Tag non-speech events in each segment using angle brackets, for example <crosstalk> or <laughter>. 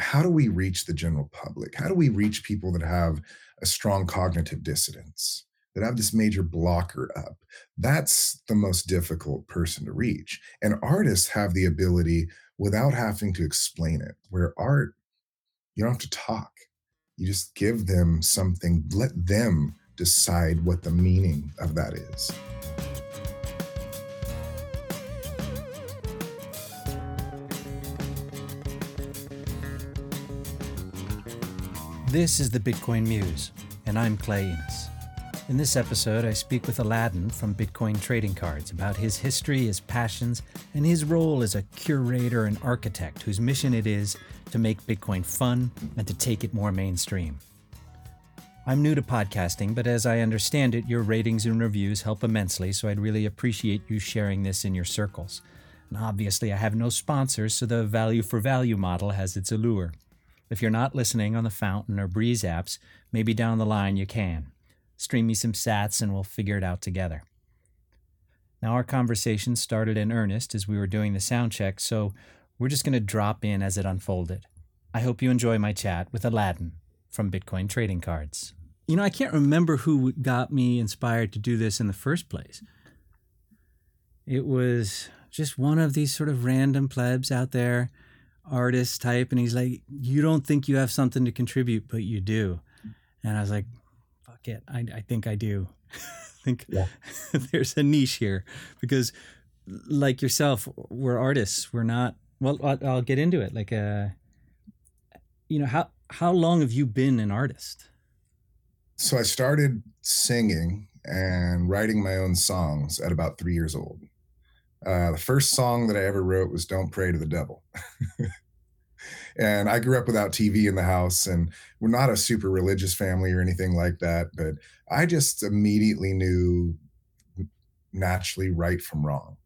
how do we reach the general public? How do we reach people that have a strong cognitive dissonance, that have this major blocker up? That's the most difficult person to reach. And artists have the ability without having to explain it, where art, you don't have to talk. You just give them something, let them decide what the meaning of that is. This is the Bitcoin Muse, and I'm Clay Enos. In this episode, I speak with Alladan from Bitcoin Trading Cards about his history, his passions, and his role as a curator and architect whose mission it is to make Bitcoin fun and to take it more mainstream. I'm new to podcasting, but as I understand it, your ratings and reviews help immensely, so I'd really appreciate you sharing this in your circles. And obviously, I have no sponsors, so the value for value model has its allure. If you're not listening on the Fountain or Breez apps, maybe down the line you can. Stream me some sats and we'll figure it out together. Now, our conversation started in earnest as we were doing the sound check, so we're just going to drop in as it unfolded. I hope you enjoy my chat with Alladan from Bitcoin Trading Cards. You know, I can't remember who got me inspired to do this in the first place. It was just one of these sort of random plebs out there artist type, and he's like, "You don't think you have something to contribute, but you do." And I was like, "Fuck it, I, I think I do. <laughs> I think yeah. <laughs> there's a niche here because, like yourself, we're artists. We're not. Well, I'll, I'll get into it. Like, uh, you know, how how long have you been an artist? So I started singing and writing my own songs at about three years old. Uh, the first song that I ever wrote was "Don't Pray to the Devil," <laughs> and I grew up without TV in the house, and we're not a super religious family or anything like that. But I just immediately knew naturally right from wrong.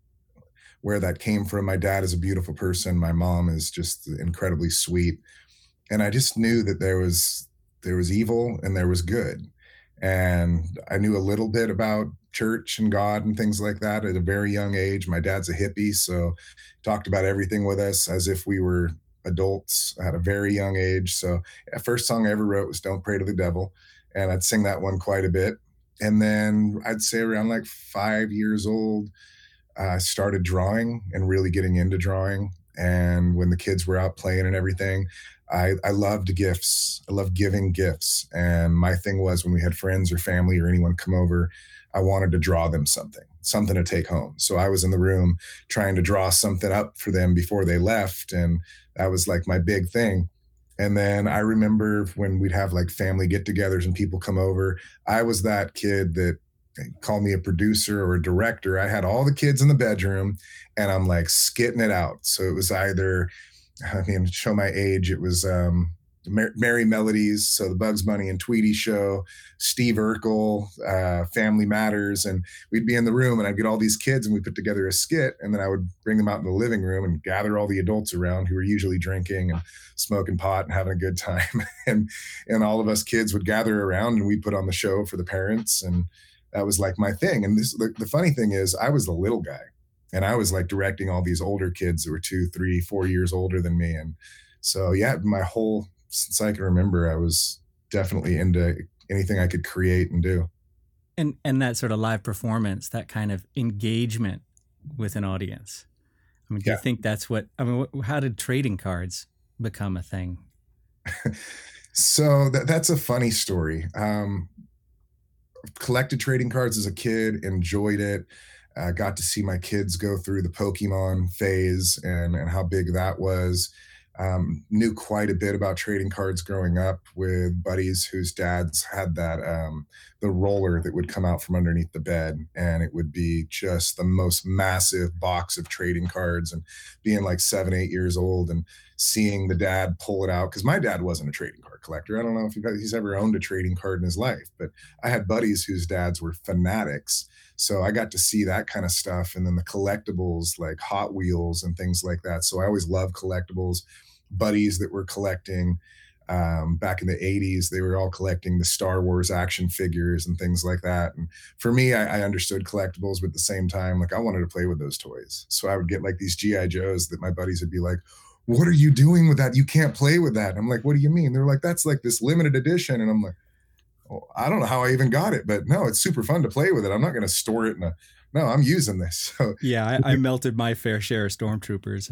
Where that came from. My dad is a beautiful person. My mom is just incredibly sweet, and I just knew that there was there was evil and there was good, and I knew a little bit about church and God and things like that at a very young age. My dad's a hippie, so talked about everything with us as if we were adults at a very young age. So, the first song I ever wrote was "Don't Pray to the Devil," and I'd sing that one quite a bit. And then I'd say around like five years old, I started drawing and really getting into drawing. And when the kids were out playing and everything, I, I loved gifts. I love giving gifts. And my thing was when we had friends or family or anyone come over, I wanted to draw them something, something to take home. So I was in the room trying to draw something up for them before they left. And that was like my big thing. And then I remember when we'd have like family get togethers and people come over, I was that kid that eh, call me a producer or a director. I had all the kids in the bedroom and I'm like skitting it out. So it was either, I mean, to show my age, it was um, Merrie Melodies, so the Bugs Bunny and Tweety show, Steve Urkel, uh, Family Matters, and we'd be in the room and I'd get all these kids and we put together a skit and then I would bring them out in the living room and gather all the adults around who were usually drinking and smoking pot and having a good time. <laughs> And and all of us kids would gather around and we'd put on the show for the parents and that was like my thing. And this the, the funny thing is I was the little guy and I was like directing all these older kids who were two, three, four years older than me and so yeah, my whole since I can remember, I was definitely into anything I could create and do. And and that sort of live performance, that kind of engagement with an audience. I mean, do yeah. you think that's what? I mean, how did trading cards become a thing? <laughs> so that, that's a funny story. Um, collected trading cards as a kid, enjoyed it. Uh, got to see my kids go through the Pokemon phase and and how big that was. Um, knew quite a bit about trading cards growing up with buddies whose dads had that um, the roller that would come out from underneath the bed and it would be just the most massive box of trading cards and being like seven eight years old and seeing the dad pull it out because my dad wasn't a trading card collector. I don't know if he's ever owned a trading card in his life but i had buddies whose dads were fanatics so I got to see that kind of stuff. And then the collectibles like Hot Wheels and things like that. So I always loved collectibles buddies that were collecting um, back in the 80s they were all collecting the star wars action figures and things like that and for me I, I, understood collectibles but at the same time like i wanted to play with those toys so i would get like these gi joes that my buddies would be like what are you doing with that? You can't play with that. I'm like, what do you mean? They're like, that's like this limited edition. And I'm like, I don't know how I even got it, but no, it's super fun to play with it. I'm not going to store it in a, no, I'm using this. <laughs> So yeah, I, I melted my fair share of stormtroopers.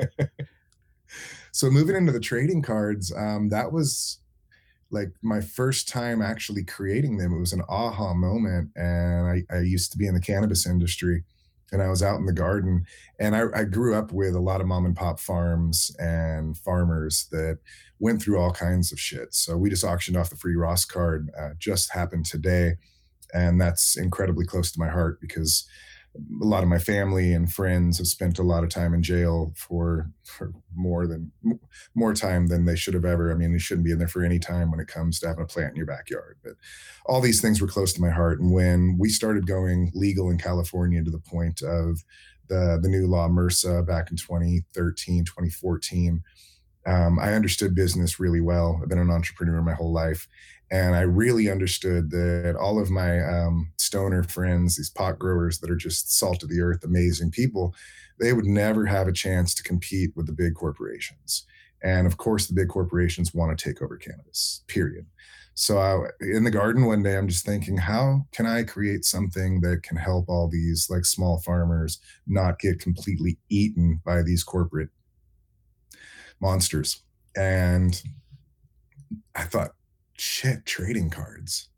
<laughs> so moving into the trading cards, um, that was like my first time actually creating them. It was an aha moment. And I, I used to be in the cannabis industry and I was out in the garden. And I, I, grew up with a lot of mom and pop farms and farmers that went through all kinds of shit. So we just auctioned off the free Ross card, uh, just happened today. And that's incredibly close to my heart because a lot of my family and friends have spent a lot of time in jail for, for more than more time than they should have ever. I mean, they shouldn't be in there for any time when it comes to having a plant in your backyard. But all these things were close to my heart. And when we started going legal in California to the point of the the new law MRSA back in 2013, 2014, um, I understood business really well. I've been an entrepreneur my whole life. And I really understood that all of my um, stoner friends, these pot growers that are just salt of the earth, amazing people, they would never have a chance to compete with the big corporations. And of course, the big corporations want to take over cannabis, period. So I, in the garden one day, I'm just thinking, how can I create something that can help all these like small farmers not get completely eaten by these corporate monsters? And I thought, shit, trading cards.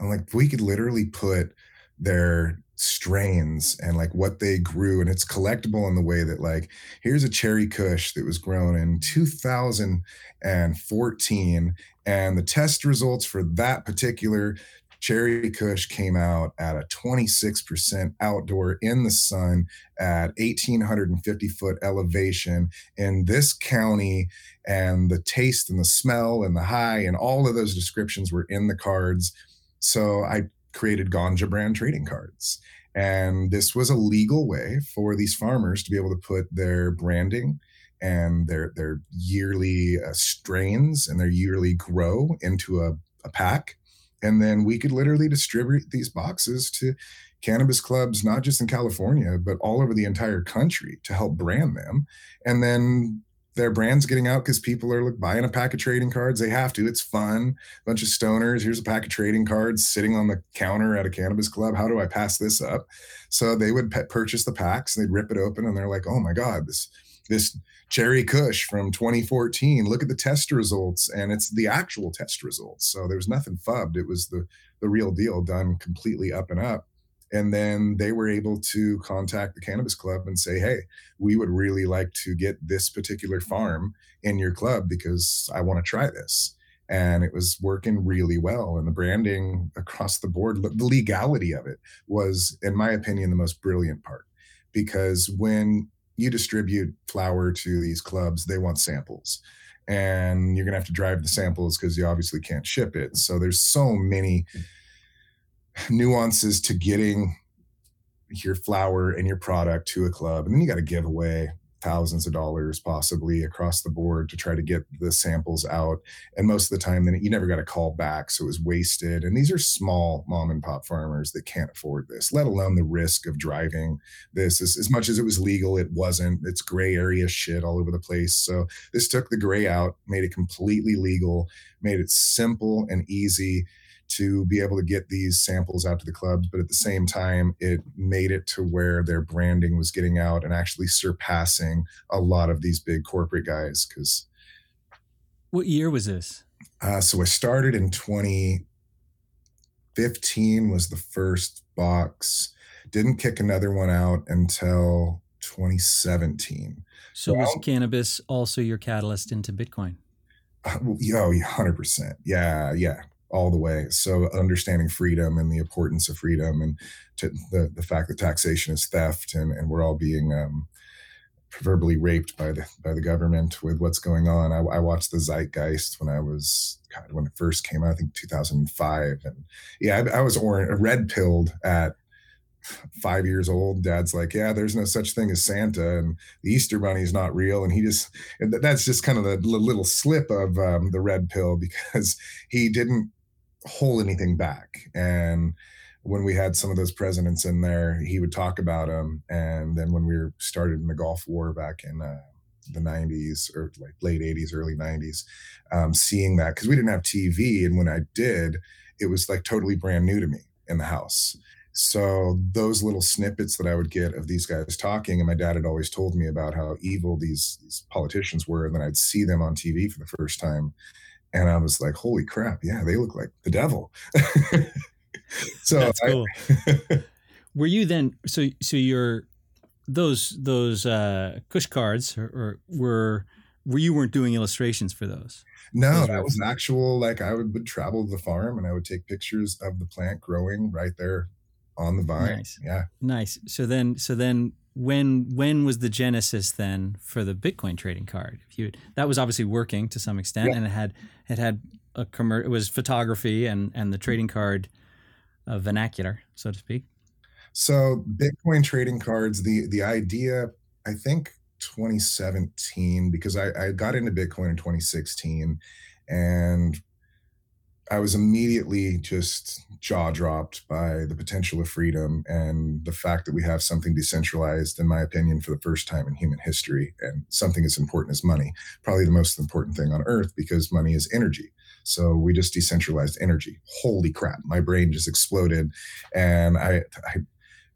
I'm like, we could literally put their strains and like what they grew and it's collectible in the way that like here's a cherry kush that was grown in 2014 and the test results for that particular Cherry Kush came out at a 26% outdoor in the sun at 1,850 foot elevation in this county. And the taste and the smell and the high and all of those descriptions were in the cards. So I created Ganja brand trading cards. And this was a legal way for these farmers to be able to put their branding and their their yearly uh, strains and their yearly grow into a, a pack and then we could literally distribute these boxes to cannabis clubs not just in california but all over the entire country to help brand them. And then their brand's getting out because people are like buying a pack of trading cards. They have to. It's fun. A bunch of stoners. Here's a pack of trading cards sitting on the counter at a cannabis club. How do i pass this up? So they would purchase the packs. They'd rip it open and they're like oh my god this this Cherry Kush from 2014. Look at the test results, and it's the actual test results. So there's nothing fubbed. It was the the real deal, done completely up and up. And then they were able to contact the cannabis club and say, "Hey, we would really like to get this particular farm in your club because I want to try this." And it was working really well. And the branding across the board, the legality of it was, in my opinion, the most brilliant part. Because when you distribute flour to these clubs, they want samples. And you're going to have to drive the samples because you obviously can't ship it. So there's so many nuances to getting your flour and your product to a club. And then you got to give away thousands of dollars possibly across the board to try to get the samples out. And most of the time then you never got a call back so it was wasted. And these are small mom and pop farmers that can't afford this let alone the risk of driving this. As, as much as it was legal it wasn't. It's gray area shit all over the place. So this took the gray out made it completely legal made it simple and easy to be able to get these samples out to the clubs, but at the same time, it made it to where their branding was getting out and actually surpassing a lot of these big corporate guys. Because what year was this? Uh, so I started in 2015 was the first box. Didn't kick another one out until 2017. So well, was cannabis also your catalyst into Bitcoin? Uh, oh, 100%. Yeah, yeah all the way. So understanding freedom and the importance of freedom and the, the fact that taxation is theft and, and we're all being um, proverbially raped by the by the government with what's going on. I, I, watched the Zeitgeist when I was God, when it first came out, I think 2005, and yeah, I, I was orange, red pilled at five years old. Dad's like, yeah, there's no such thing as Santa, and the Easter Bunny is not real, and he just that's just kind of the little slip of um, the red pill <laughs> because he didn't hold anything back. And when we had some of those presidents in there, he would talk about them. And then when we started in the Gulf War back in uh, the 90s or like late 80s, early 90s, um, seeing that because we didn't have TV. And when I did, it was like totally brand new to me in the house. So those little snippets that I would get of these guys talking, and my dad had always told me about how evil these, these politicians were, and then I'd see them on TV for the first time, and I was like, "Holy crap! Yeah, they look like the devil." <laughs> so That's cool. I, <laughs> were you then? So so you're those those uh, Kush cards, or, or were were you weren't doing illustrations for those? No, that was actual. Like I would, would travel to the farm and I would take pictures of the plant growing right there on the vine. Nice. Yeah. Nice. So then, so then, when when was the genesis then for the Bitcoin trading card? If you that was obviously working to some extent, yeah. and it had it had a commer- It was photography and and the trading card uh, vernacular, so to speak. So Bitcoin trading cards, the the idea, I think 2017, because I, I got into Bitcoin in 2016 and I was immediately just jaw dropped by the potential of freedom and the fact that we have something decentralized, in my opinion, for the first time in human history, and something as important as money. Probably the most important thing on earth because money is energy. So we just decentralized energy. Holy crap! My brain just exploded, and I, I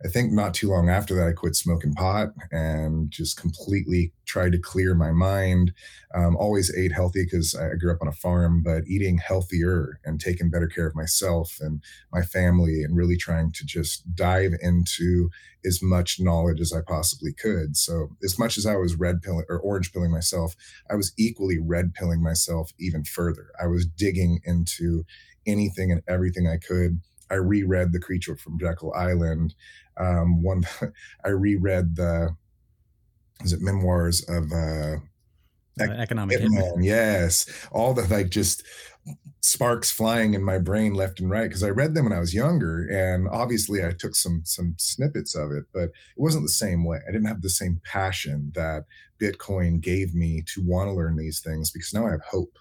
I think not too long after that, I quit smoking pot and just completely tried to clear my mind. Um, always ate healthy because I grew up on a farm, but eating healthier and taking better care of myself and my family, and really trying to just dive into as much knowledge as I possibly could. So, as much as I was red pilling or orange pilling myself, I was equally red pilling myself even further. I was digging into anything and everything I could. I reread The Creature from Jekyll Island um, one, <laughs> I reread the, is it memoirs of uh, uh, economic hitman. Yes, all the like just sparks flying in my brain left and right because I read them when I was younger, and obviously I took some some snippets of it, but it wasn't the same way. I didn't have the same passion that Bitcoin gave me to want to learn these things because now I have hope.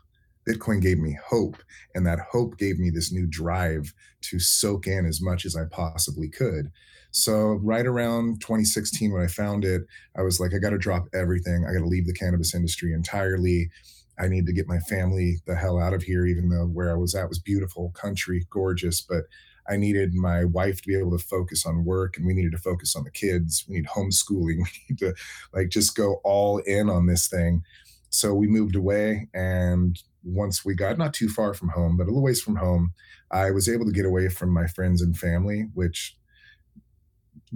Bitcoin gave me hope, and that hope gave me this new drive to soak in as much as I possibly could. So right around 2016, when I found it, I was like, I got to drop everything. I got to leave the cannabis industry entirely. I need to get my family the hell out of here, even though where I was at was beautiful, country, gorgeous. But I needed my wife to be able to focus on work and we needed to focus on the kids. We need homeschooling. <laughs> We need to like just go all in on this thing. So we moved away. And once we got not too far from home, but a little ways from home, I was able to get away from my friends and family, which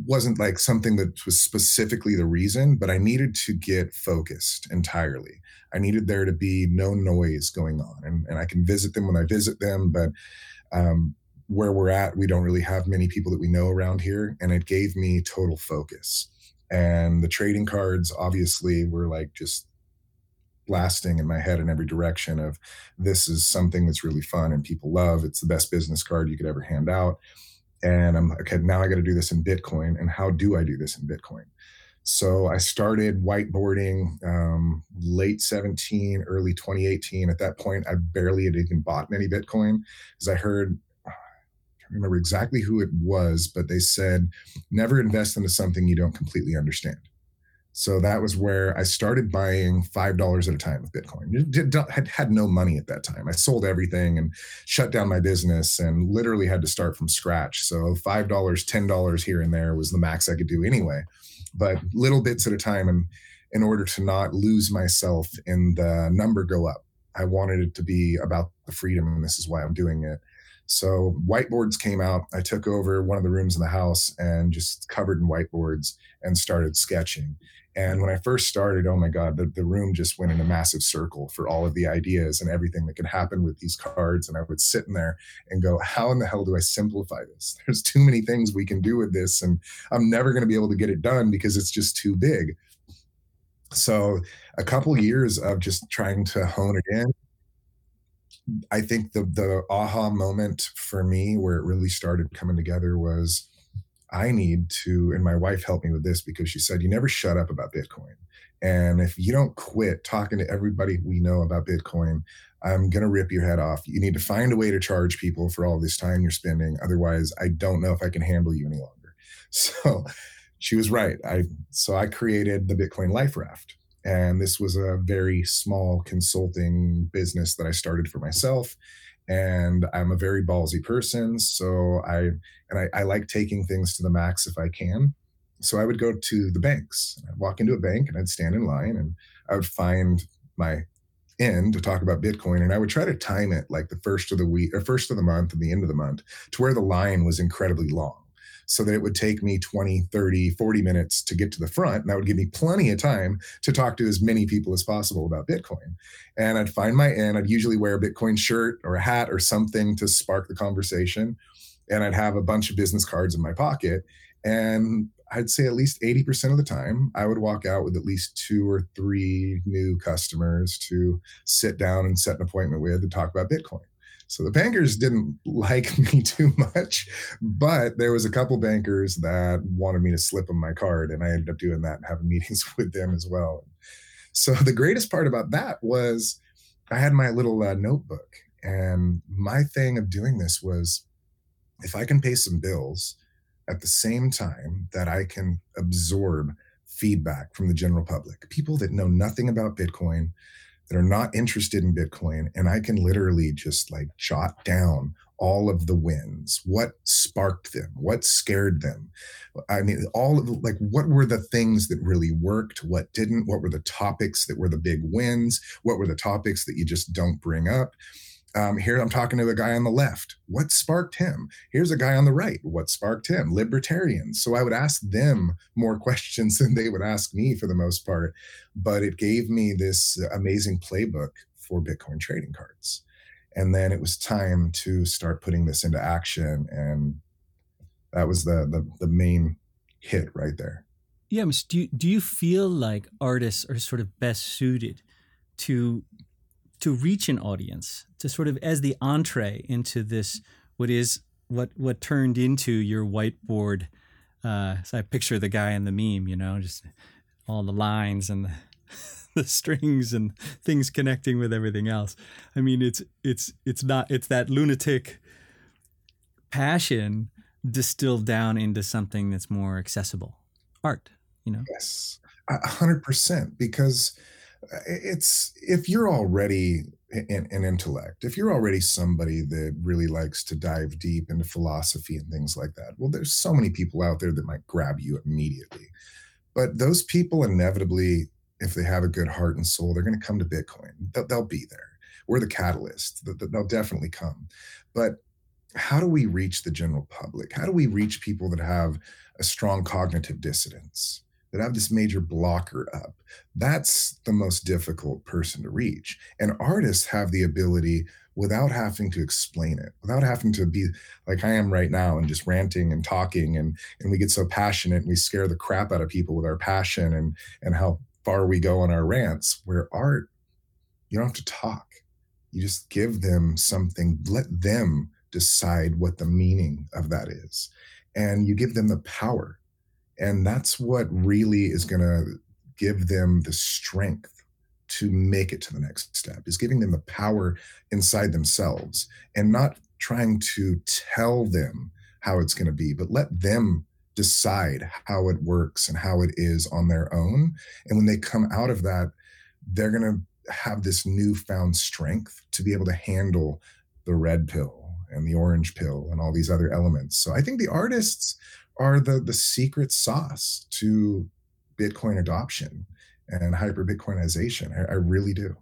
wasn't like something that was specifically the reason, but I needed to get focused entirely. I needed there to be no noise going on. And, and I can visit them when I visit them, but um, where we're at, we don't really have many people that we know around here. And it gave me total focus. And the trading cards obviously were like just blasting in my head in every direction of this is something that's really fun and people love. It's the best business card you could ever hand out and I'm like, okay, now I got to do this in Bitcoin. And how do I do this in Bitcoin? So I started whiteboarding um, late 17, early 2018. At that point, I barely had even bought any Bitcoin because I heard, I can't remember exactly who it was, but they said, never invest into something you don't completely understand. So that was where I started buying five dollars at a time with Bitcoin. Had had no money at that time. I sold everything and shut down my business, and literally had to start from scratch. So five dollars, ten dollars here and there was the max I could do anyway, but little bits at a time. And in order to not lose myself in the number go up, I wanted it to be about the freedom, and this is why I'm doing it. So whiteboards came out. I took over one of the rooms in the house and just covered in whiteboards and started sketching and when I first started, oh my God, the, the room just went in a massive circle for all of the ideas and everything that could happen with these cards. And I would sit in there and go, how in the hell do I simplify this? <laughs> There's too many things we can do with this. And I'm never going to be able to get it done because it's just too big. So a couple years of just trying to hone it in. I think the the aha moment for me where it really started coming together was I need to, and my wife helped me with this because she said, you never shut up about Bitcoin. And if you don't quit talking to everybody we know about Bitcoin, I'm going to rip your head off. You need to find a way to charge people for all this time you're spending. Otherwise, I don't know if I can handle you any longer. <laughs> So she was right. I so I created the Bitcoin Life Raft. And this was a very small consulting business that I started for myself. And I'm a very ballsy person. So I, and I, I like taking things to the max if I can. So I would go to the banks. I'd walk into a bank and I'd stand in line and I would find my end to talk about Bitcoin. And I would try to time it like the first of the week or first of the month and the end of the month to where the line was incredibly long so that it would take me 20, 30, 40 minutes to get to the front. And that would give me plenty of time to talk to as many people as possible about Bitcoin. And I'd find my in, I'd usually wear a Bitcoin shirt or a hat or something to spark the conversation. And I'd have a bunch of business cards in my pocket. And I'd say at least 80% of the time, I would walk out with at least two or three new customers to sit down and set an appointment with to talk about Bitcoin. So the bankers didn't like <laughs> me too much, but there was a couple bankers that wanted me to slip them my card, and I ended up doing that and having <laughs> meetings with them as well. So the greatest part about that was I had my little uh, notebook, and my thing of doing this was if I can pay some bills at the same time that I can absorb feedback from the general public, people that know nothing about Bitcoin, that are not interested in Bitcoin. And I can literally just like jot down all of the wins, what sparked them, what scared them. I mean, all of the, like, what were the things that really worked, what didn't, what were the topics that were the big wins, what were the topics that you just don't bring up. Um, here I'm talking to a guy on the left. What sparked him? Here's a guy on the right. What sparked him? Libertarians. So I would ask them more <laughs> questions than they would ask me for the most part. But it gave me this amazing playbook for Bitcoin trading cards. And then it was time to start putting this into action. And that was the the, the main hit right there. Yeah, do you, do you feel like artists are sort of best suited to to reach an audience, to sort of as the entree into this, what is what what turned into your whiteboard. Uh, so I picture the guy in the meme, you know, just all the lines and the, <laughs> the strings and things connecting with everything else. I mean, it's it's it's not it's that lunatic passion distilled down into something that's more accessible, art. You know. Yes, hundred percent. Because it's if you're already an, an, intellect, if you're already somebody that really likes to dive deep into philosophy and things like that, well, there's so many people out there that might grab you immediately. But those people inevitably, if they have a good heart and soul, they're going to come to Bitcoin. They'll, they'll be there. We're the catalyst. They'll definitely come. But how do we reach the general public? How do we reach people that have a strong cognitive dissonance? That have this major blocker up. That's the most difficult person to reach. And artists have the ability without having to explain it, without having to be like I am right now and just ranting and talking and and we get so passionate and we scare the crap out of people with our passion and and how far we go on our rants. Where art, you don't have to talk. You just give them something, let them decide what the meaning of that is. And you give them the power and that's what really is going to give them the strength to make it to the next step is giving them the power inside themselves and not trying to tell them how it's going to be but let them decide how it works and how it is on their own. And when they come out of that they're going to have this newfound strength to be able to handle the red pill and the orange pill and all these other elements. So i think the artists are the the secret sauce to Bitcoin adoption and hyper Bitcoinization. I, I really do.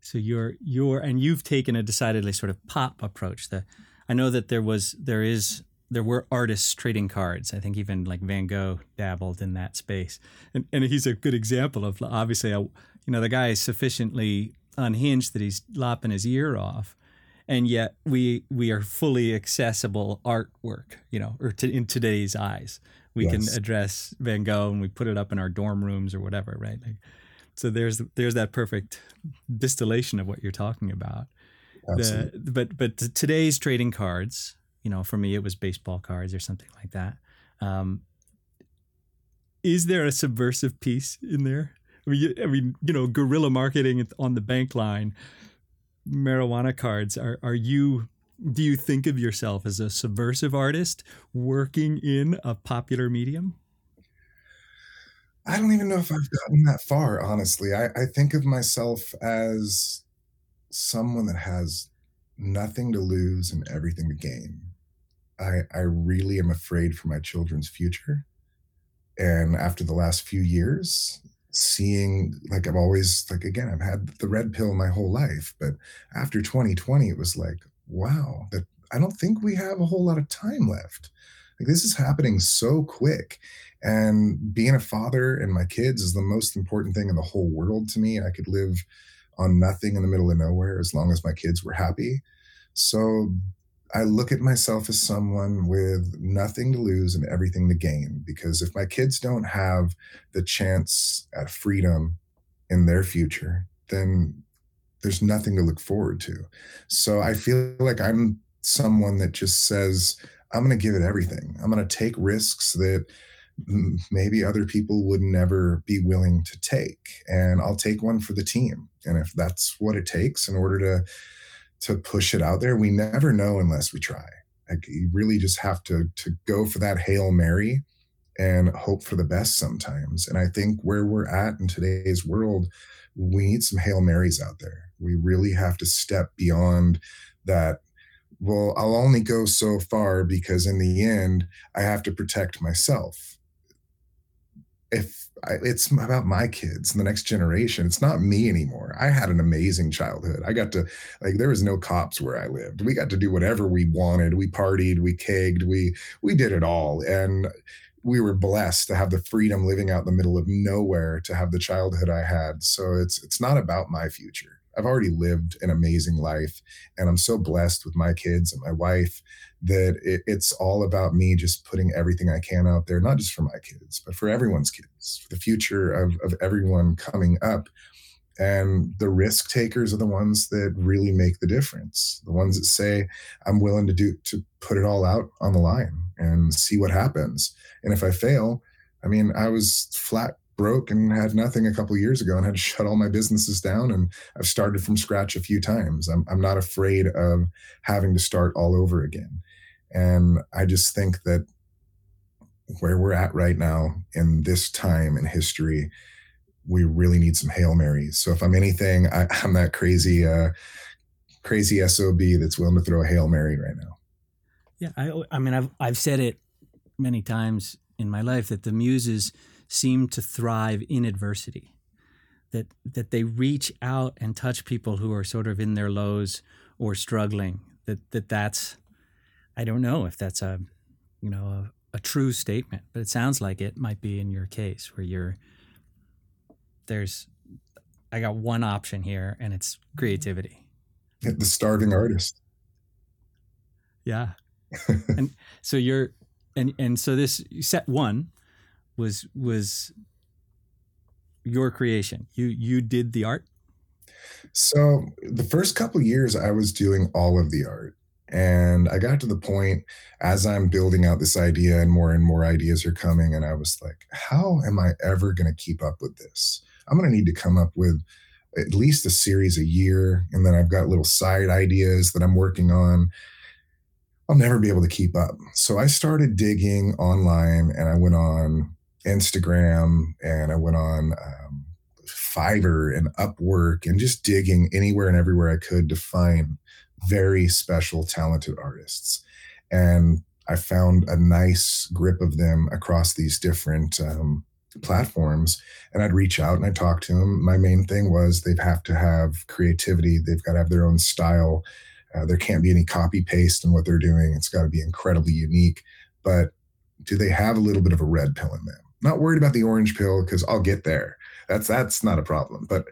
So you're you're and you've taken a decidedly sort of pop approach. The I know that there was there is there were artists trading cards. I think even like Van Gogh dabbled in that space, and and he's a good example of obviously a, you know the guy is sufficiently unhinged that he's lopping his ear off, and yet we we are fully accessible artwork, you know, or to, in today's eyes. We yes. can address Van Gogh and we put it up in our dorm rooms or whatever, right? Like, so there's there's that perfect distillation of what you're talking about. The, but but today's trading cards, you know, for me it was baseball cards or something like that. Um, is there a subversive piece in there? I mean, I mean, you know, guerrilla marketing on the bank line marijuana cards are are you do you think of yourself as a subversive artist working in a popular medium I don't even know if I've gotten that far, honestly. I, I think of myself as someone that has nothing to lose and everything to gain. I, I really am afraid for my children's future. And after the last few years, seeing like I've always like again, I've had the red pill my whole life, but after 2020, it was like, wow, that I don't think we have a whole lot of time left. Like this is happening so quick. And being a father and my kids is the most important thing in the whole world to me. I could live on nothing in the middle of nowhere as long as my kids were happy. So I look at myself as someone with nothing to lose and everything to gain. Because if my kids don't have the chance at freedom in their future, then there's nothing to look forward to. So I feel like I'm someone that just says, I'm going to give it everything. I'm going to take risks that maybe other people would never be willing to take. And I'll take one for the team. And if that's what it takes in order to, to push it out there, we never know unless we try. Like you really just have to to go for that Hail Mary and hope for the best sometimes. And I think where we're at in today's world, we need some Hail Marys out there. We really have to step beyond that well, I'll only go so far because in the end, I have to protect myself. If I, it's about my kids and the next generation, it's not me anymore. I had an amazing childhood. I got to, like, there was no cops where I lived. We got to do whatever we wanted. We partied, we kegged, we we did it all, and we were blessed to have the freedom living out in the middle of nowhere to have the childhood I had. So it's it's not about my future I've already lived an amazing life, and I'm so blessed with my kids and my wife that it, it's all about me just putting everything I can out there, not just for my kids, but for everyone's kids, for the future of, of everyone coming up. And the risk takers are the ones that really make the difference. The ones that say, I'm willing to do to put it all out on the line and see what happens. And if I fail, I mean, I was flat broke and had nothing a couple years ago and had to <laughs> shut all my businesses down and I've started from scratch a few times. I'm I'm not afraid of having to start all over again. And I just think that where we're at right now in this time in history, we really need some Hail Marys. So if I'm anything, I, <laughs> am that crazy uh crazy SOB that's willing to throw a Hail Mary right now. Yeah, I I mean I've I've said it many times in my life that the muses seem to thrive in adversity. That that they reach out and touch people who are sort of in their lows or struggling. That that that's I don't know if that's a you know a, a true statement, but it sounds like it might be in your case where you're there's I got one option here and it's creativity. The starving artist. Yeah. <laughs> and so you're and and so this set one was was your creation. You you did the art. So the first couple years, I was doing all of the art. And I got to the point as I'm building out this idea and more and more ideas are coming. And I was like, how am I ever going to keep up with this? I'm going to need to come up with at least a series a year. And then I've got little side ideas that I'm working on. I'll never be able to keep up. So I started digging online and I went on Instagram and I went on um, Fiverr and Upwork and just digging anywhere and everywhere I could to find very special, talented artists. And I found a nice grip of them across these different um, platforms. And I'd reach out and I'd talk to them. My main thing was they'd have to have creativity, they've got to have their own style. Uh, there can't be any copy paste in what they're doing. It's got to be incredibly unique. But do they have a little bit of a red pill in them? not worried about the orange pill because I'll get there. That's that's not a problem. But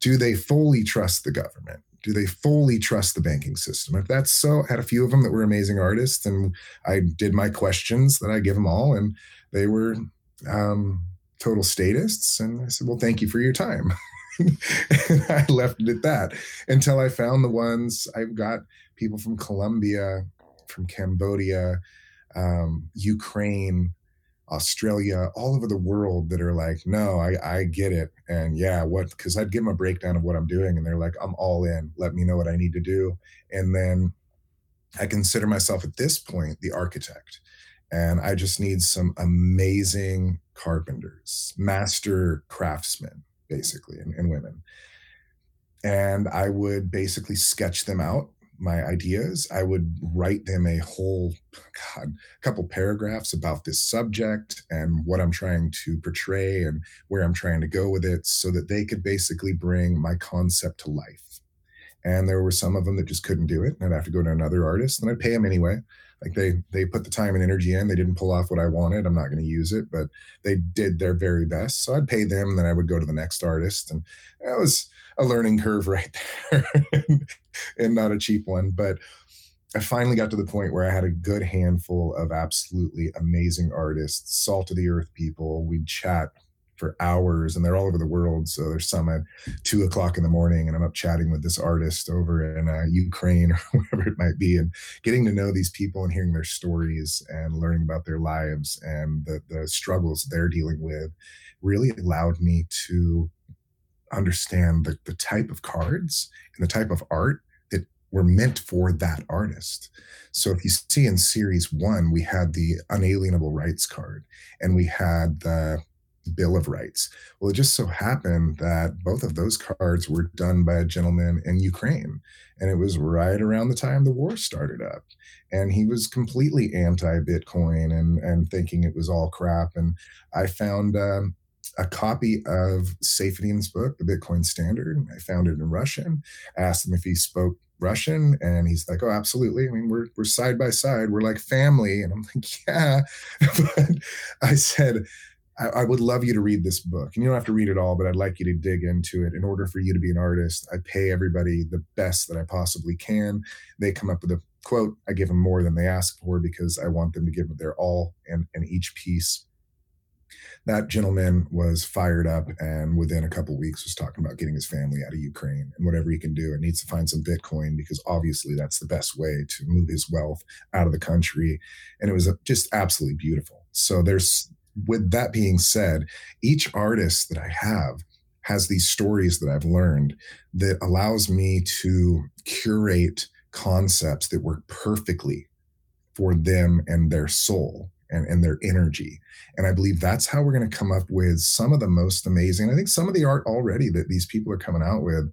do they fully trust the government? Do they fully trust the banking system? If that's so, I had a few of them that were amazing artists, and I did my questions that I give them all, and they were um, total statists. And I said, "Well, thank you for your time." <laughs> and I left it at that until I found the ones I've got people from Colombia, from Cambodia, um, Ukraine, Australia, all over the world that are like, no, I, I get it. And yeah, what, because I'd give them a breakdown of what I'm doing and they're like, I'm all in. Let me know what I need to do. And then I consider myself at this point the architect. and I just need some amazing carpenters, master craftsmen, basically, and, and women. And I would basically sketch them out my ideas, I would write them a whole God, couple paragraphs about this subject and what I'm trying to portray and where I'm trying to go with it so that they could basically bring my concept to life. And there were some of them that just couldn't do it. And I'd have to go to another artist and I'd pay them anyway. Like they they put the time and energy in. They didn't pull off what I wanted. I'm not going to use it, but they did their very best. So I'd pay them, and then I would go to the next artist. And that was a learning curve <laughs> right there and not a cheap one. But I finally got to the point where I had a good handful of absolutely amazing artists, salt of the earth people. We'd chat for hours and they're all over the world. So there's some at two o'clock in the morning and I'm up chatting with this artist over in uh, Ukraine <laughs> or wherever it might be and getting to know these people and hearing their stories and learning about their lives and the, the struggles they're dealing with really allowed me to understand the, the type of cards and the type of art that were meant for that artist. So if you see in series one, we had the unalienable rights card and we had the Bill of Rights. Well, it just so happened that both of those cards were done by a gentleman in Ukraine. And it was right around the time the war started up. And he was completely anti Bitcoin and, and thinking it was all crap. And I found um, a copy of Saifedean's book, The Bitcoin Standard. I found it in Russian. Asked him if he spoke Russian, and he's like, "Oh, absolutely. I mean, we're we're side by side. We're like family." And I'm like, "Yeah," <laughs> but I said. I, I would love you to read this book, and you don't have to read it all, but I'd like you to dig into it. In order for you to be an artist, I pay everybody the best that I possibly can. They come up with a quote. I give them more than they ask for because I want them to give their all and, and each piece that gentleman was fired up and within a couple weeks was talking about getting his family out of Ukraine and whatever he can do and needs to find some Bitcoin because obviously that's the best way to move his wealth out of the country. And it was just absolutely beautiful. So there's, with that being said, each artist that I have has these stories that I've learned that allows me to curate concepts that work perfectly for them and their soul and, and their energy. And I believe that's how we're going to come up with some of the most amazing. I think some of the art already that these people are coming out with,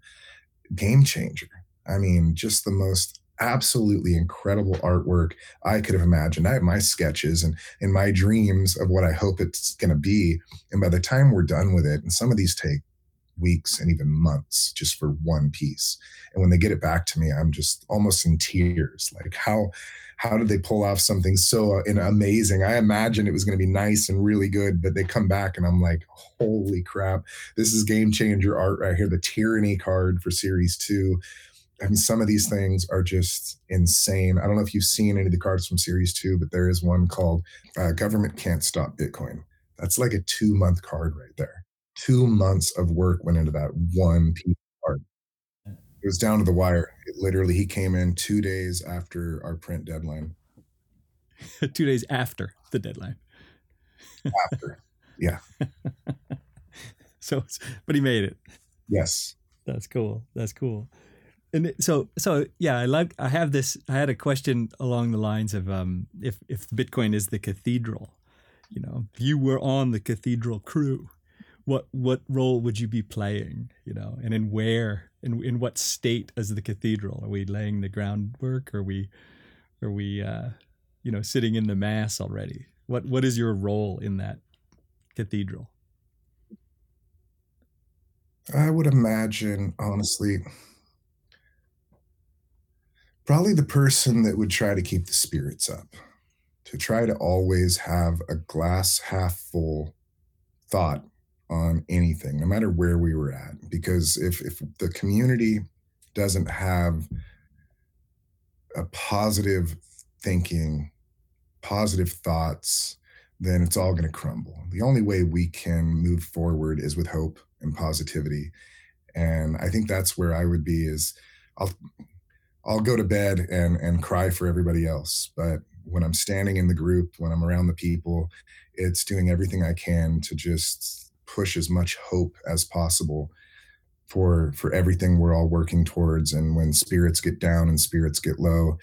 game changer. I mean, just the most absolutely incredible artwork I could have imagined. I have my sketches and and my dreams of what I hope it's going to be. And by the time we're done with it, and some of these take weeks and even months just for one piece. And when they get it back to me, I'm just almost in tears. Like how how did they pull off something so uh, amazing? I imagined it was going to be nice and really good, but they come back and I'm like, holy crap, this is game changer art right here. The tyranny card for series two. I mean, some of these things are just insane. I don't know if you've seen any of the cards from series two, but there is one called uh, Government Can't Stop Bitcoin. That's like a two month card right there. Two months of work went into that one piece of art it was down to the wire. It literally, he came in two days after our print deadline. <laughs> two days after the deadline. after, yeah. <laughs> so, but he made it. Yes, that's cool. That's cool. And so, so yeah, I like. I have this. I had a question along the lines of um, if if Bitcoin is the cathedral, you know, if you were on the cathedral crew, what what role would you be playing? You know, and in where in in what state is the cathedral? Are we laying the groundwork? Are we are we uh, you know sitting in the mass already? What what is your role in that cathedral? I would imagine, honestly, probably the person that would try to keep the spirits up, to try to always have a glass half full thought on anything, no matter where we were at. Because if if the community doesn't have a positive thinking, positive thoughts, then it's all going to crumble. The only way we can move forward is with hope and positivity. And I think that's where I would be is I'll I'll go to bed and and cry for everybody else, but when I'm standing in the group, when I'm around the people, it's doing everything I can to just push as much hope as possible for for everything we're all working towards and when spirits get down and spirits get low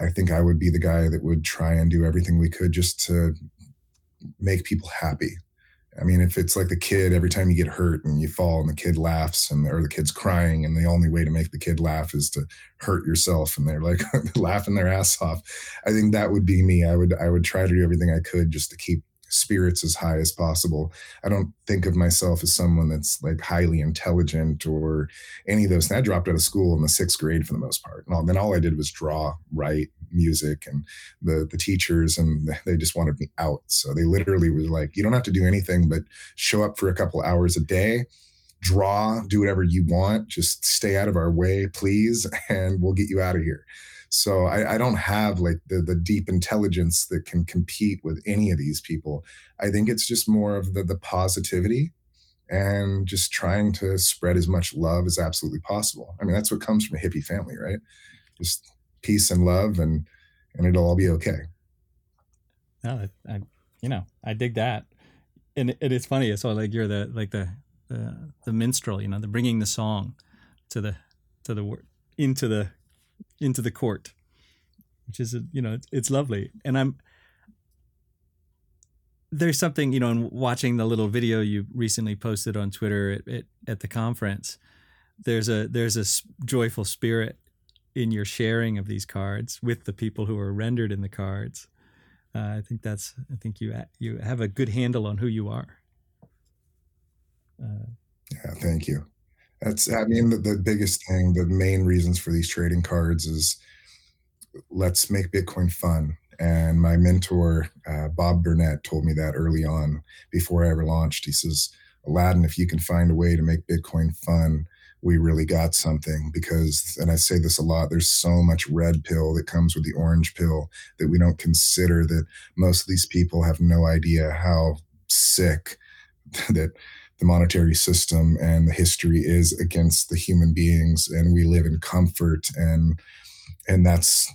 I think I would be the guy that would try and do everything we could just to make people happy. I mean, if it's like the kid, every time you get hurt and you fall and the kid laughs and or the kid's crying and the only way to make the kid laugh is to hurt yourself and they're like <laughs> laughing their ass off. I think that would be me. I would I would try to do everything I could just to keep spirits as high as possible. I don't think of myself as someone that's like highly intelligent or any of those. And I dropped out of school in the sixth grade for the most part. And all, then all I did was draw, write, music, and the the teachers and <laughs> they just wanted me out. So they literally was like, you don't have to do anything but show up for a couple hours a day. Draw, do whatever you want, just stay out of our way, please, <laughs> and we'll get you out of here. So I, I, don't have like the the deep intelligence that can compete with any of these people. I think it's just more of the the positivity and just trying to spread as much love as absolutely possible. I mean, that's what comes from a hippie family, right? Just peace and love, and and it'll all be okay. No, I, you know, I dig that, and it is funny. So like you're the like the the the minstrel, you know, the bringing the song to the to the into the into the court, which is you know it's, it's lovely. And I'm there's something you know in watching the little video you recently posted on Twitter at, at, at the conference. There's a there's a joyful spirit in your sharing of these cards with the people who are rendered in the cards. Uh, I think that's I think you you have a good handle on who you are. Uh, yeah, thank you. That's, I mean, the, the biggest thing, the main reasons for these trading cards is let's make Bitcoin fun. And my mentor, uh, Bob Burnett, told me that early on before I ever launched. He says, Alladan, if you can find a way to make Bitcoin fun, we really got something because, and I say this a lot, there's so much red pill that comes with the orange pill that we don't consider that most of these people have no idea how sick <laughs> that the monetary system and the history is against the human beings and we live in comfort and and that's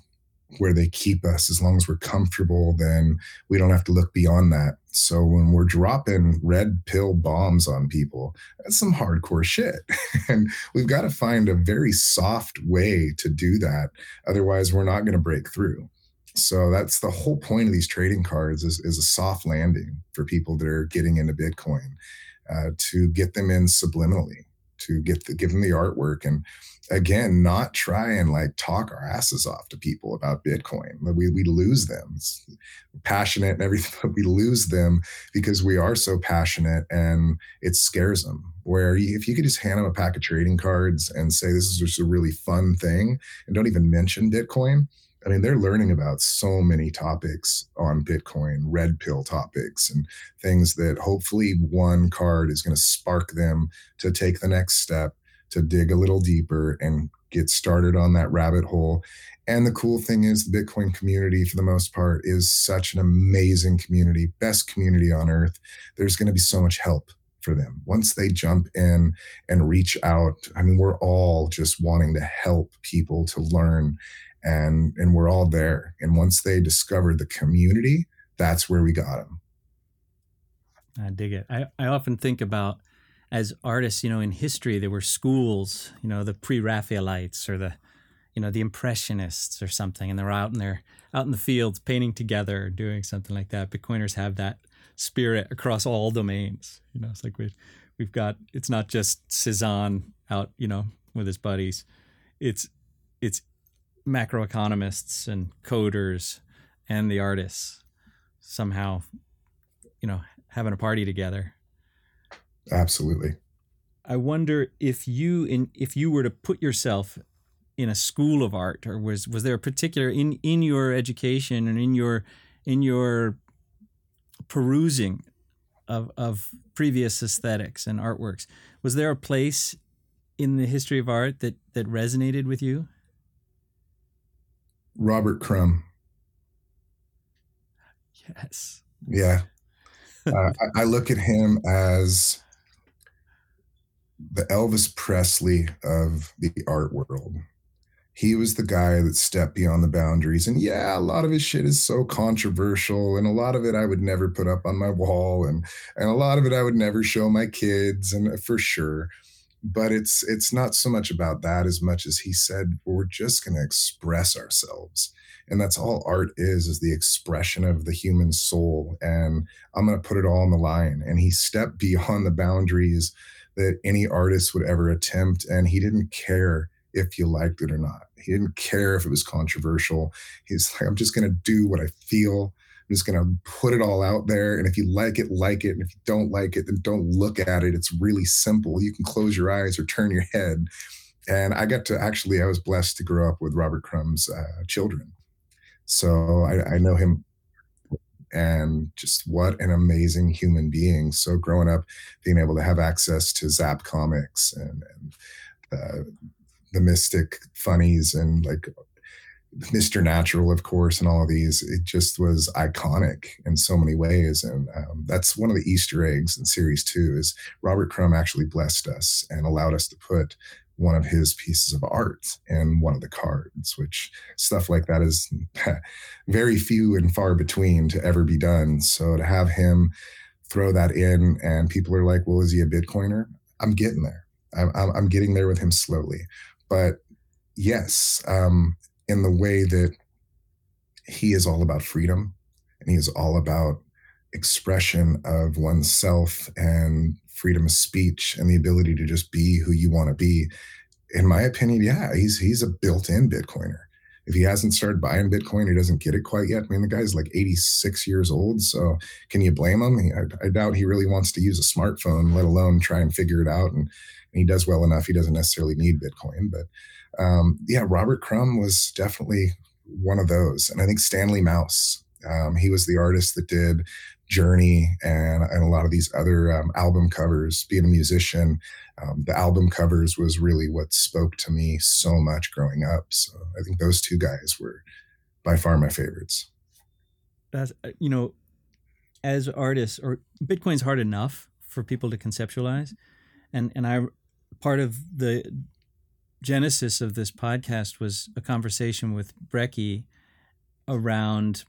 where they keep us. As long as we're comfortable then we don't have to look beyond that. So when we're dropping red pill bombs on people that's some hardcore shit. <laughs> And we've got to find a very soft way to do that. Otherwise we're not going to break through. So that's the whole point of these trading cards is, is a soft landing for people that are getting into bitcoin uh, to get them in subliminally, to get the, give them the artwork, and again, not try and like talk our asses off to people about Bitcoin. We we lose them. It's passionate and everything, <laughs> but we lose them because we are so passionate, and it scares them. Where if you could just hand them a pack of trading cards and say this is just a really fun thing, and don't even mention Bitcoin I mean, they're learning about so many topics on Bitcoin, red pill topics, and things that hopefully one card is going to spark them to take the next step, to dig a little deeper and get started on that rabbit hole. And the cool thing is, the Bitcoin community, for the most part, is such an amazing community, best community on earth. There's going to be so much help for them once they jump in and reach out. I mean, we're all just wanting to help people to learn and and we're all there. And once they discovered the community that's where we got them i dig it. I, I often think about as artists you know in history there were schools you know the pre-raphaelites or the you know the impressionists or something and they're out in there out in the fields painting together doing something like that. Bitcoiners have that spirit across all domains you know it's like we've we've got it's not just cezanne out you know with his buddies. It's it's macroeconomists and coders and the artists somehow, you know, having a party together. Absolutely. I wonder if you in if you were to put yourself in a school of art or was was there a particular in in your education and in your in your perusing of of previous aesthetics and artworks was there a place in the history of art that that resonated with you Robert Crumb. Yes. Yeah. Uh, I, I look at him as the Elvis Presley of the art world. He was the guy that stepped beyond the boundaries. And yeah, a lot of his shit is so controversial. And a lot of it I would never put up on my wall. And, and a lot of it I would never show my kids, and for sure. But it's it's not so much about that as much as he said we're just going to express ourselves. And that's all art is is the expression of the human soul. And i'm going to put it all on the line. And he stepped beyond the boundaries that any artist would ever attempt. And he didn't care if you liked it or not. He didn't care if it was controversial. He's like i'm just going to do what i feel I'm just going to put it all out there. And if you like it, like it. And if you don't like it, then don't look at it. It's really simple. You can close your eyes or turn your head. And I got to actually, I was blessed to grow up with Robert Crumb's uh, children. So I, I know him and just what an amazing human being. So growing up, being able to have access to Zap comics and, and uh, the Mystic funnies and like Mr. Natural, of course, and all of these, it just was iconic in so many ways. And um, that's one of the Easter eggs in series two is Robert Crumb actually blessed us and allowed us to put one of his pieces of art in one of the cards, which stuff like that is <laughs> very few and far between to ever be done. So to have him throw that in and people are like, well, is he a Bitcoiner? I'm getting there. I'm, I'm getting there with him slowly. But yes, um, in the way that he is all about freedom and he is all about expression of oneself and freedom of speech and the ability to just be who you want to be. In my opinion, yeah, he's he's a built-in Bitcoiner. If he hasn't started buying Bitcoin, he doesn't get it quite yet. I mean, the guy's like 86 years old, so can you blame him? I, I doubt he really wants to use a smartphone, let alone try and figure it out. And, and he does well enough; he doesn't necessarily need Bitcoin. But um, yeah, Robert Crumb was definitely one of those, and I think Stanley Mouse. Um, he was the artist that did Journey and, and a lot of these other um, album covers. Being a musician, um, the album covers was really what spoke to me so much growing up. So I think those two guys were by far my favorites. That's uh, you know, as artists, or Bitcoin's hard enough for people to conceptualize, and and I part of the genesis of this podcast was a conversation with Brecky around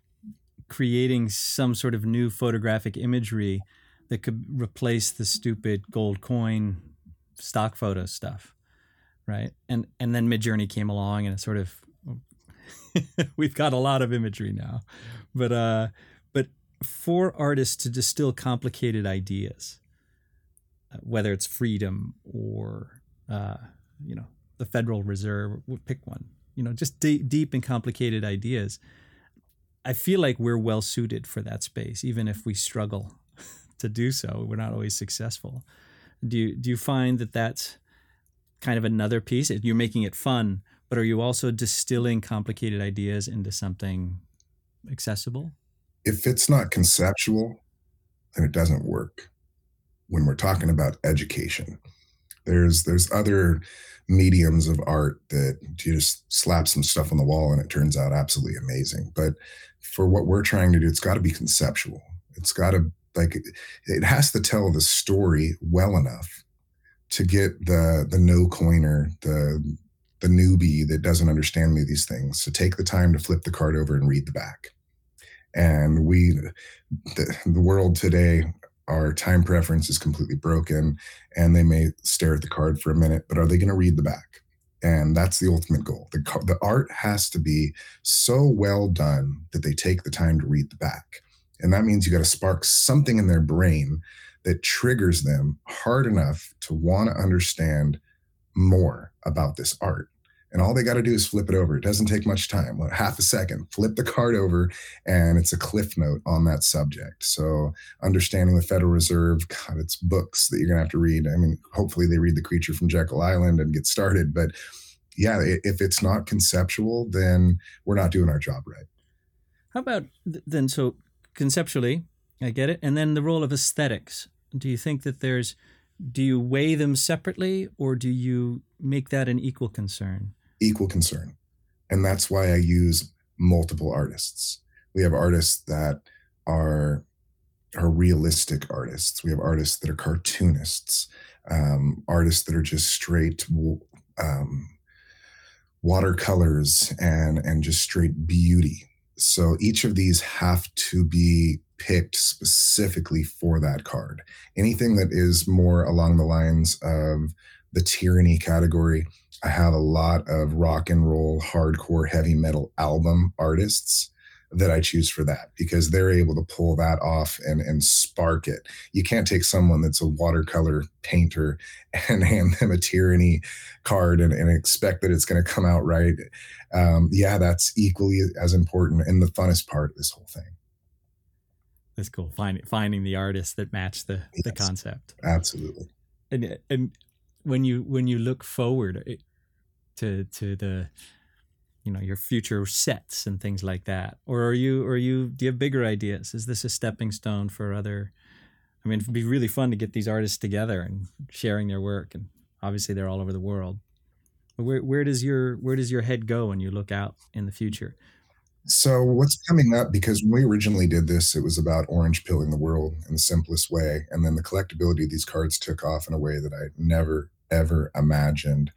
creating some sort of new photographic imagery that could replace the stupid gold coin stock photo stuff right? And and then midjourney came along and it sort of <laughs> we've got a lot of imagery now. But uh but for artists to distill complicated ideas uh, whether it's freedom or uh you know the federal reserve pick one you know just d- deep and complicated ideas I feel like we're well suited for that space, even if we struggle <laughs> to do so. We're not always successful. Do you do you find that that's kind of another piece? You're making it fun, but are you also distilling complicated ideas into something accessible? If it's not conceptual, then it doesn't work. When we're talking about education, there's there's other mediums of art that you just slap some stuff on the wall and it turns out absolutely amazing. But for what we're trying to do, it's got to be conceptual. It's got to like it has to tell the story well enough to get the the no coiner, the the newbie that doesn't understand these things to take the time to flip the card over and read the back. And we, the, the world today, our time preference is completely broken, and they may stare at the card for a minute, but are they going to read the back? and that's the ultimate goal. The, the art has to be so well done that they take the time to read the back. And that means you got to spark something in their brain that triggers them hard enough to want to understand more about this art and all they got to do is flip it over. It doesn't take much time, half a second. Flip the card over, and it's a cliff note on that subject. So, understanding the Federal Reserve, God, it's books that you're going to have to read. I mean, hopefully, they read The Creature from Jekyll Island and get started. But yeah, if it's not conceptual, then we're not doing our job right. How about then? So, conceptually, I get it. And then the role of aesthetics. Do you think that there's, do you weigh them separately or do you make that an equal concern? Equal concern. And that's why I use multiple artists. We have artists that are are realistic artists. We have artists that are cartoonists, um, artists that are just straight um, watercolors and and just straight beauty. So each of these have to be picked specifically for that card. Anything that is more along the lines of the tyranny category. I have a lot of rock and roll, hardcore, heavy metal album artists that I choose for that because they're able to pull that off and and spark it. You can't take someone that's a watercolor painter <laughs> and hand them a tyranny card and, and expect that it's going to come out right. Um, yeah, that's equally as important and the funnest part of this whole thing. That's cool. Finding finding the artists that match the yes, the concept. Absolutely. And and when you when you look forward to to the you know your future sets and things like that or are you or you do you have bigger ideas? Is this a stepping stone for other i mean it'd be really fun to get these artists together and sharing their work and obviously they're all over the world. But where, where does your where does your head go when you look out in the future? So what's coming up because when we originally did this it was about orange pilling the world in the simplest way and then the collectability of these cards took off in a way that i never ever imagined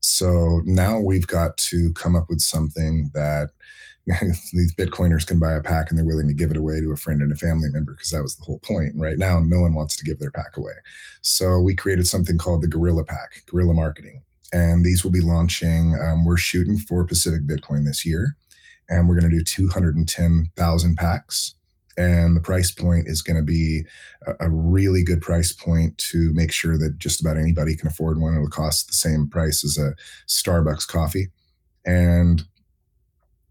so now we've got to come up with something that <laughs> these Bitcoiners can buy a pack and they're willing to give it away to a friend and a family member because that was the whole point. Right now, no one wants to give their pack away. So we created something called the Gorilla Pack, Gorilla Marketing. And these will be launching. Um, we're shooting for Pacific Bitcoin this year, and we're going to do 210,000 packs and the price point is going to be a, a, really good price point to make sure that just about anybody can afford one. It'll cost the same price as a Starbucks coffee, and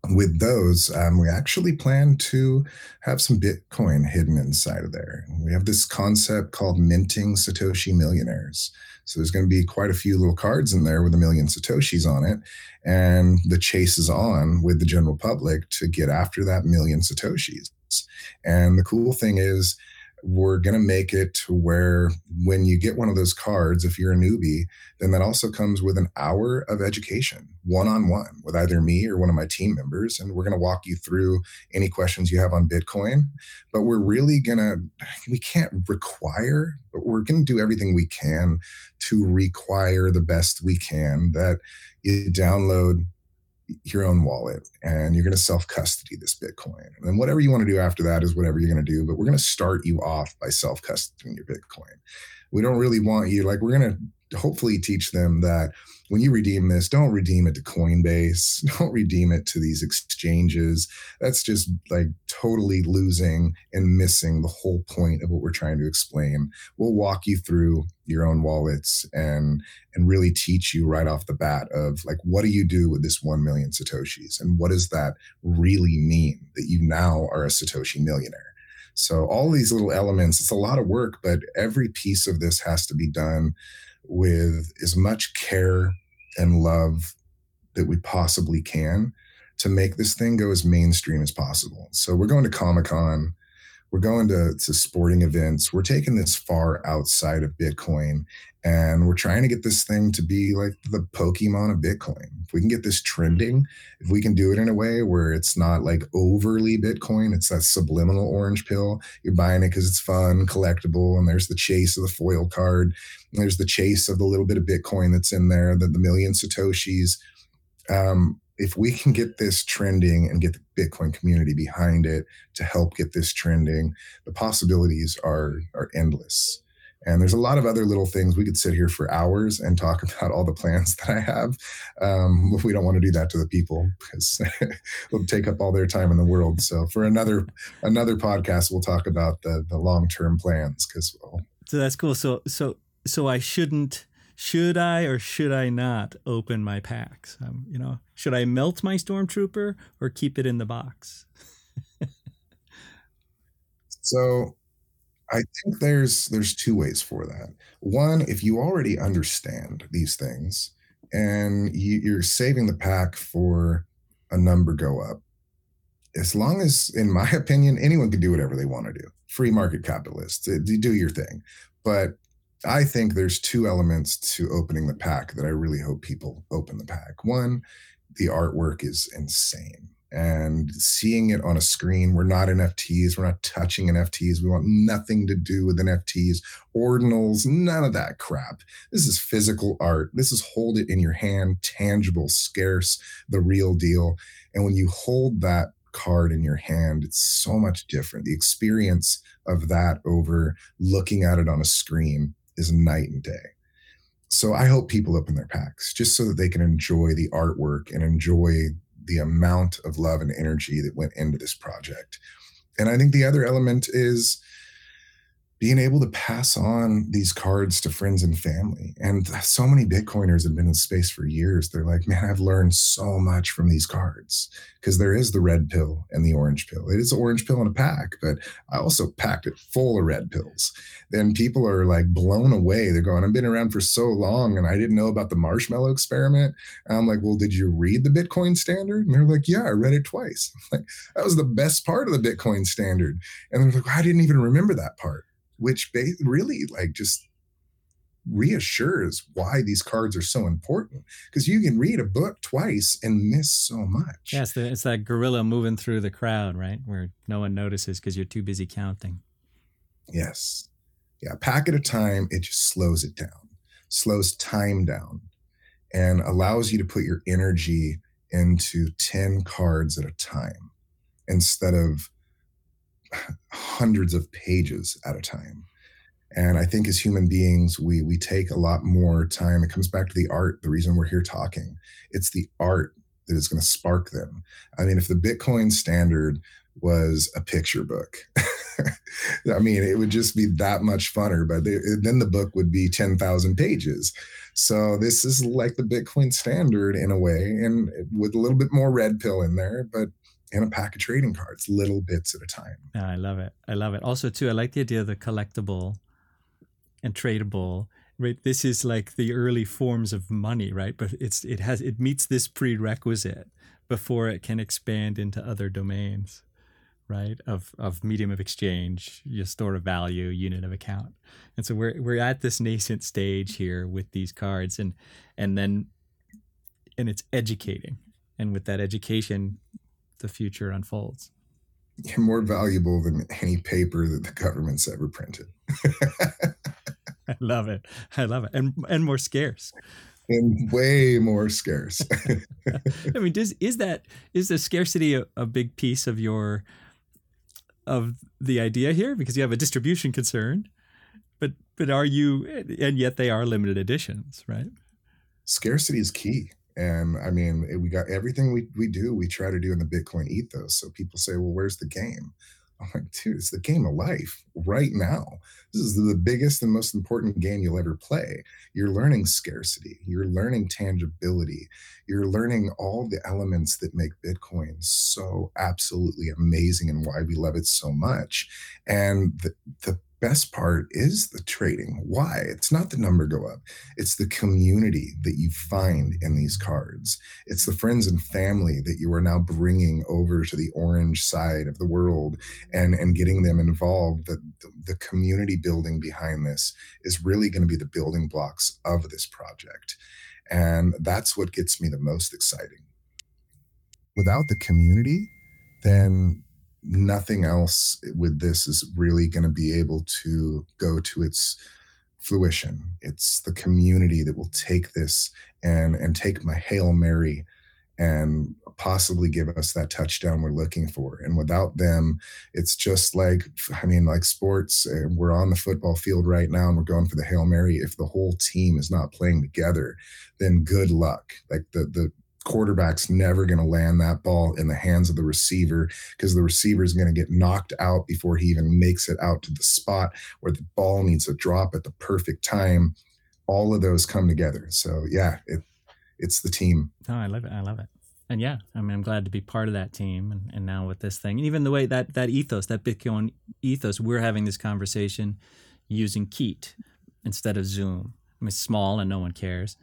with those, um, we actually plan to have some Bitcoin hidden inside of there. We have this concept called minting Satoshi millionaires. So there's going to be quite a few little cards in there with a million Satoshis on it. And the chase is on with the general public to get after that million Satoshis. And the cool thing is, we're going to make it to where when you get one of those cards, if you're a newbie, then that also comes with an hour of education, one on one, with either me or one of my team members. And we're going to walk you through any questions you have on Bitcoin. But we're really going to, we can't require, but we're going to do everything we can to require the best we can that you download your own wallet and you're going to self custody this Bitcoin. And then whatever you want to do after that is whatever you're going to do. But we're going to start you off by self custodying your Bitcoin. We don't really want you, like, we're going to hopefully teach them that when you redeem this, don't redeem it to Coinbase, <laughs> don't redeem it to these exchanges. That's just like totally losing and missing the whole point of what we're trying to explain. We'll walk you through your own wallets and and really teach you right off the bat of like what do you do with this 1 million satoshis and what does that really mean that you now are a satoshi millionaire. So all these little elements, it's a lot of work, but every piece of this has to be done with as much care and love that we possibly can to make this thing go as mainstream as possible. So we're going to Comic Con, we're going to, to sporting events, we're taking this far outside of Bitcoin, and we're trying to get this thing to be like the Pokemon of Bitcoin. If we can get this trending, if we can do it in a way where it's not like overly Bitcoin, it's that subliminal orange pill. You're buying it because it's fun, collectible, and there's the chase of the foil card. There's the chase of the little bit of Bitcoin that's in there, the, the million Satoshis. Um, if we can get this trending and get the Bitcoin community behind it to help get this trending, the possibilities are are endless. And there's a lot of other little things we could sit here for hours and talk <laughs> about all the plans that I have. Um, we don't want to do that to the people because <laughs> it'll take up all their time in the world. So for another another podcast, we'll talk about the the long term plans because. Well, so that's cool. So so so I shouldn't should I or should I not open my packs? Um, you know, should I melt my stormtrooper or keep it in the box? so I think there's there's two ways for that. One, if you already understand these things and you, you're saving the pack for a number go up, as long as, in my opinion, anyone can do whatever they want to do. Free market capitalists, do your thing. But I think there's two elements to opening the pack that I really hope people open the pack. One, the artwork is insane. And seeing it on a screen, we're not NFTs, we're not touching NFTs. We want nothing to do with NFTs, ordinals, none of that crap. This is physical art. This is hold it in your hand, tangible, scarce, the real deal. And when you hold that card in your hand, it's so much different. The experience of that over looking at it on a screen is night and day. so I help people open their packs just so that they can enjoy the artwork and enjoy the amount of love and energy that went into this project. And I think the other element is being able to pass on these cards to friends and family. And so many Bitcoiners have been in space for years. They're like, man, I've learned so much from these cards because there is the red pill and the orange pill. It is an orange pill in a pack, but I also packed it full of red pills. Then people are like blown away. They're going, I've been around for so long and I didn't know about the marshmallow experiment. And I'm like, well, did you read the Bitcoin standard? And they're like, yeah, I read it twice. I'm <laughs> like, that was the best part of the Bitcoin standard. And they're like, I didn't even remember that part which ba- really like just reassures why these cards are so important because you can read a book twice and miss so much. Yeah, it's, it's that gorilla moving through the crowd, right? Where no one notices because you're too busy counting. Yes. Yeah, pack at a time, it just slows it down, slows time down, and allows you to put your energy into 10 cards at a time instead of hundreds of pages at a time. And I think as human beings, we we take a lot more time. It comes back to the art, the reason we're here talking. It's the art that is going to spark them. I mean, if the Bitcoin standard was a picture book, <laughs> I mean, it would just be that much funner, but they, then the book would be 10,000 pages. So this is like the Bitcoin standard in a way, and with a little bit more red pill in there, but and a pack of trading cards, little bits at a time. Yeah, I love it. I love it. Also, too, I like the idea of the collectible and tradable. Right, this is like the early forms of money, right? But it's it has it meets this prerequisite before it can expand into other domains, right? Of of medium of exchange, your store of value, unit of account, and so we're we're at this nascent stage here with these cards, and and then and it's educating, and with that education the future unfolds. You're more valuable than any paper that the government's ever printed. <laughs> I love it. I love it. And and more scarce. And way more scarce. <laughs> I mean, does is that is the scarcity a, a big piece of your of the idea here? Because you have a distribution concern, but but are you and yet they are limited editions, right? Scarcity is key. And I mean, we got everything we, we do, we try to do in the Bitcoin ethos. So people say, well, where's the game? I'm like, dude, it's the game of life right now. This is the biggest and most important game you'll ever play. You're learning scarcity, you're learning tangibility, you're learning all the elements that make Bitcoin so absolutely amazing and why we love it so much. And the, the best part is the trading. Why? It's not the number go up. It's the community that you find in these cards. It's the friends and family that you are now bringing over to the orange side of the world and and getting them involved. The the, the community building behind this is really going to be the building blocks of this project. And that's what gets me the most exciting. Without the community, then nothing else with this is really going to be able to go to its fruition. It's the community that will take this and and take my hail mary and possibly give us that touchdown we're looking for. And without them, it's just like I mean, like sports. Eh, we're on the football field right now, and we're going for the hail mary. If the whole team is not playing together, then good luck. Like the the quarterback's never going to land that ball in the hands of the receiver because the receiver is going to get knocked out before he even makes it out to the spot where the ball needs to drop at the perfect time. All of those come together. So yeah, it it's the team. Oh, I love it. I love it. And yeah, I mean, I'm glad to be part of that team. And, and now with this thing, and even the way that that ethos, that Bitcoin ethos, we're having this conversation using Keet instead of Zoom. I mean, it's small and no one cares,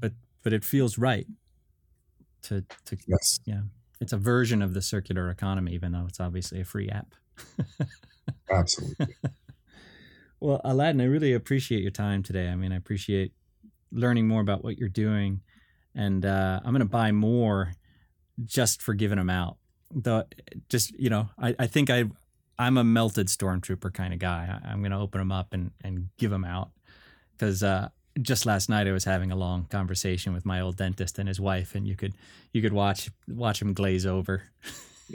but but it feels right to to yes. yeah. It's a version of the circular economy even though it's obviously a free app. <laughs> Absolutely. Well alladan i really appreciate your time today. I mean i appreciate learning more about what you're doing and uh, i'm going to buy more just for giving them out. The just you know i, I think i i'm a melted stormtrooper kind of guy. I, am going to open them up and and give them out because uh, just last night I was having a long conversation with my old dentist and his wife, and you could you could watch watch him glaze over.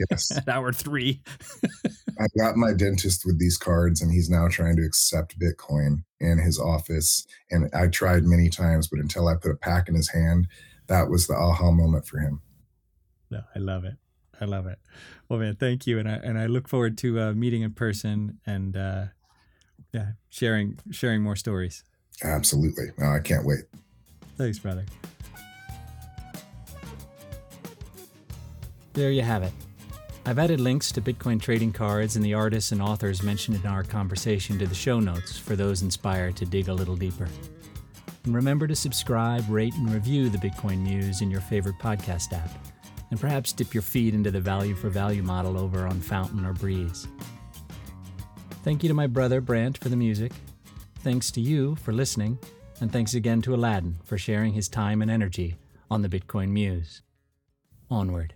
Yes. <laughs> At hour three. <laughs> I got my dentist with these cards, and he's now trying to accept Bitcoin in his office. And I tried many times, but until I put a pack in his hand, that was the aha moment for him. No, I love it. I love it. Well, man, thank you, and I and I look forward to uh, meeting in person and uh, yeah, sharing sharing more stories. Absolutely. I can't wait. Thanks, brother. There you have it. I've added links to Bitcoin trading cards and the artists and authors mentioned in our conversation to the show notes for those inspired to dig a little deeper. And remember to subscribe, rate, and review the Bitcoin Muse in your favorite podcast app. And perhaps dip your feet into the value for value model over on Fountain or Breez. Thank you to my brother Brant for the music. Thanks to you for listening. And thanks again to Alladan for sharing his time and energy on the Bitcoin Muse. Onward.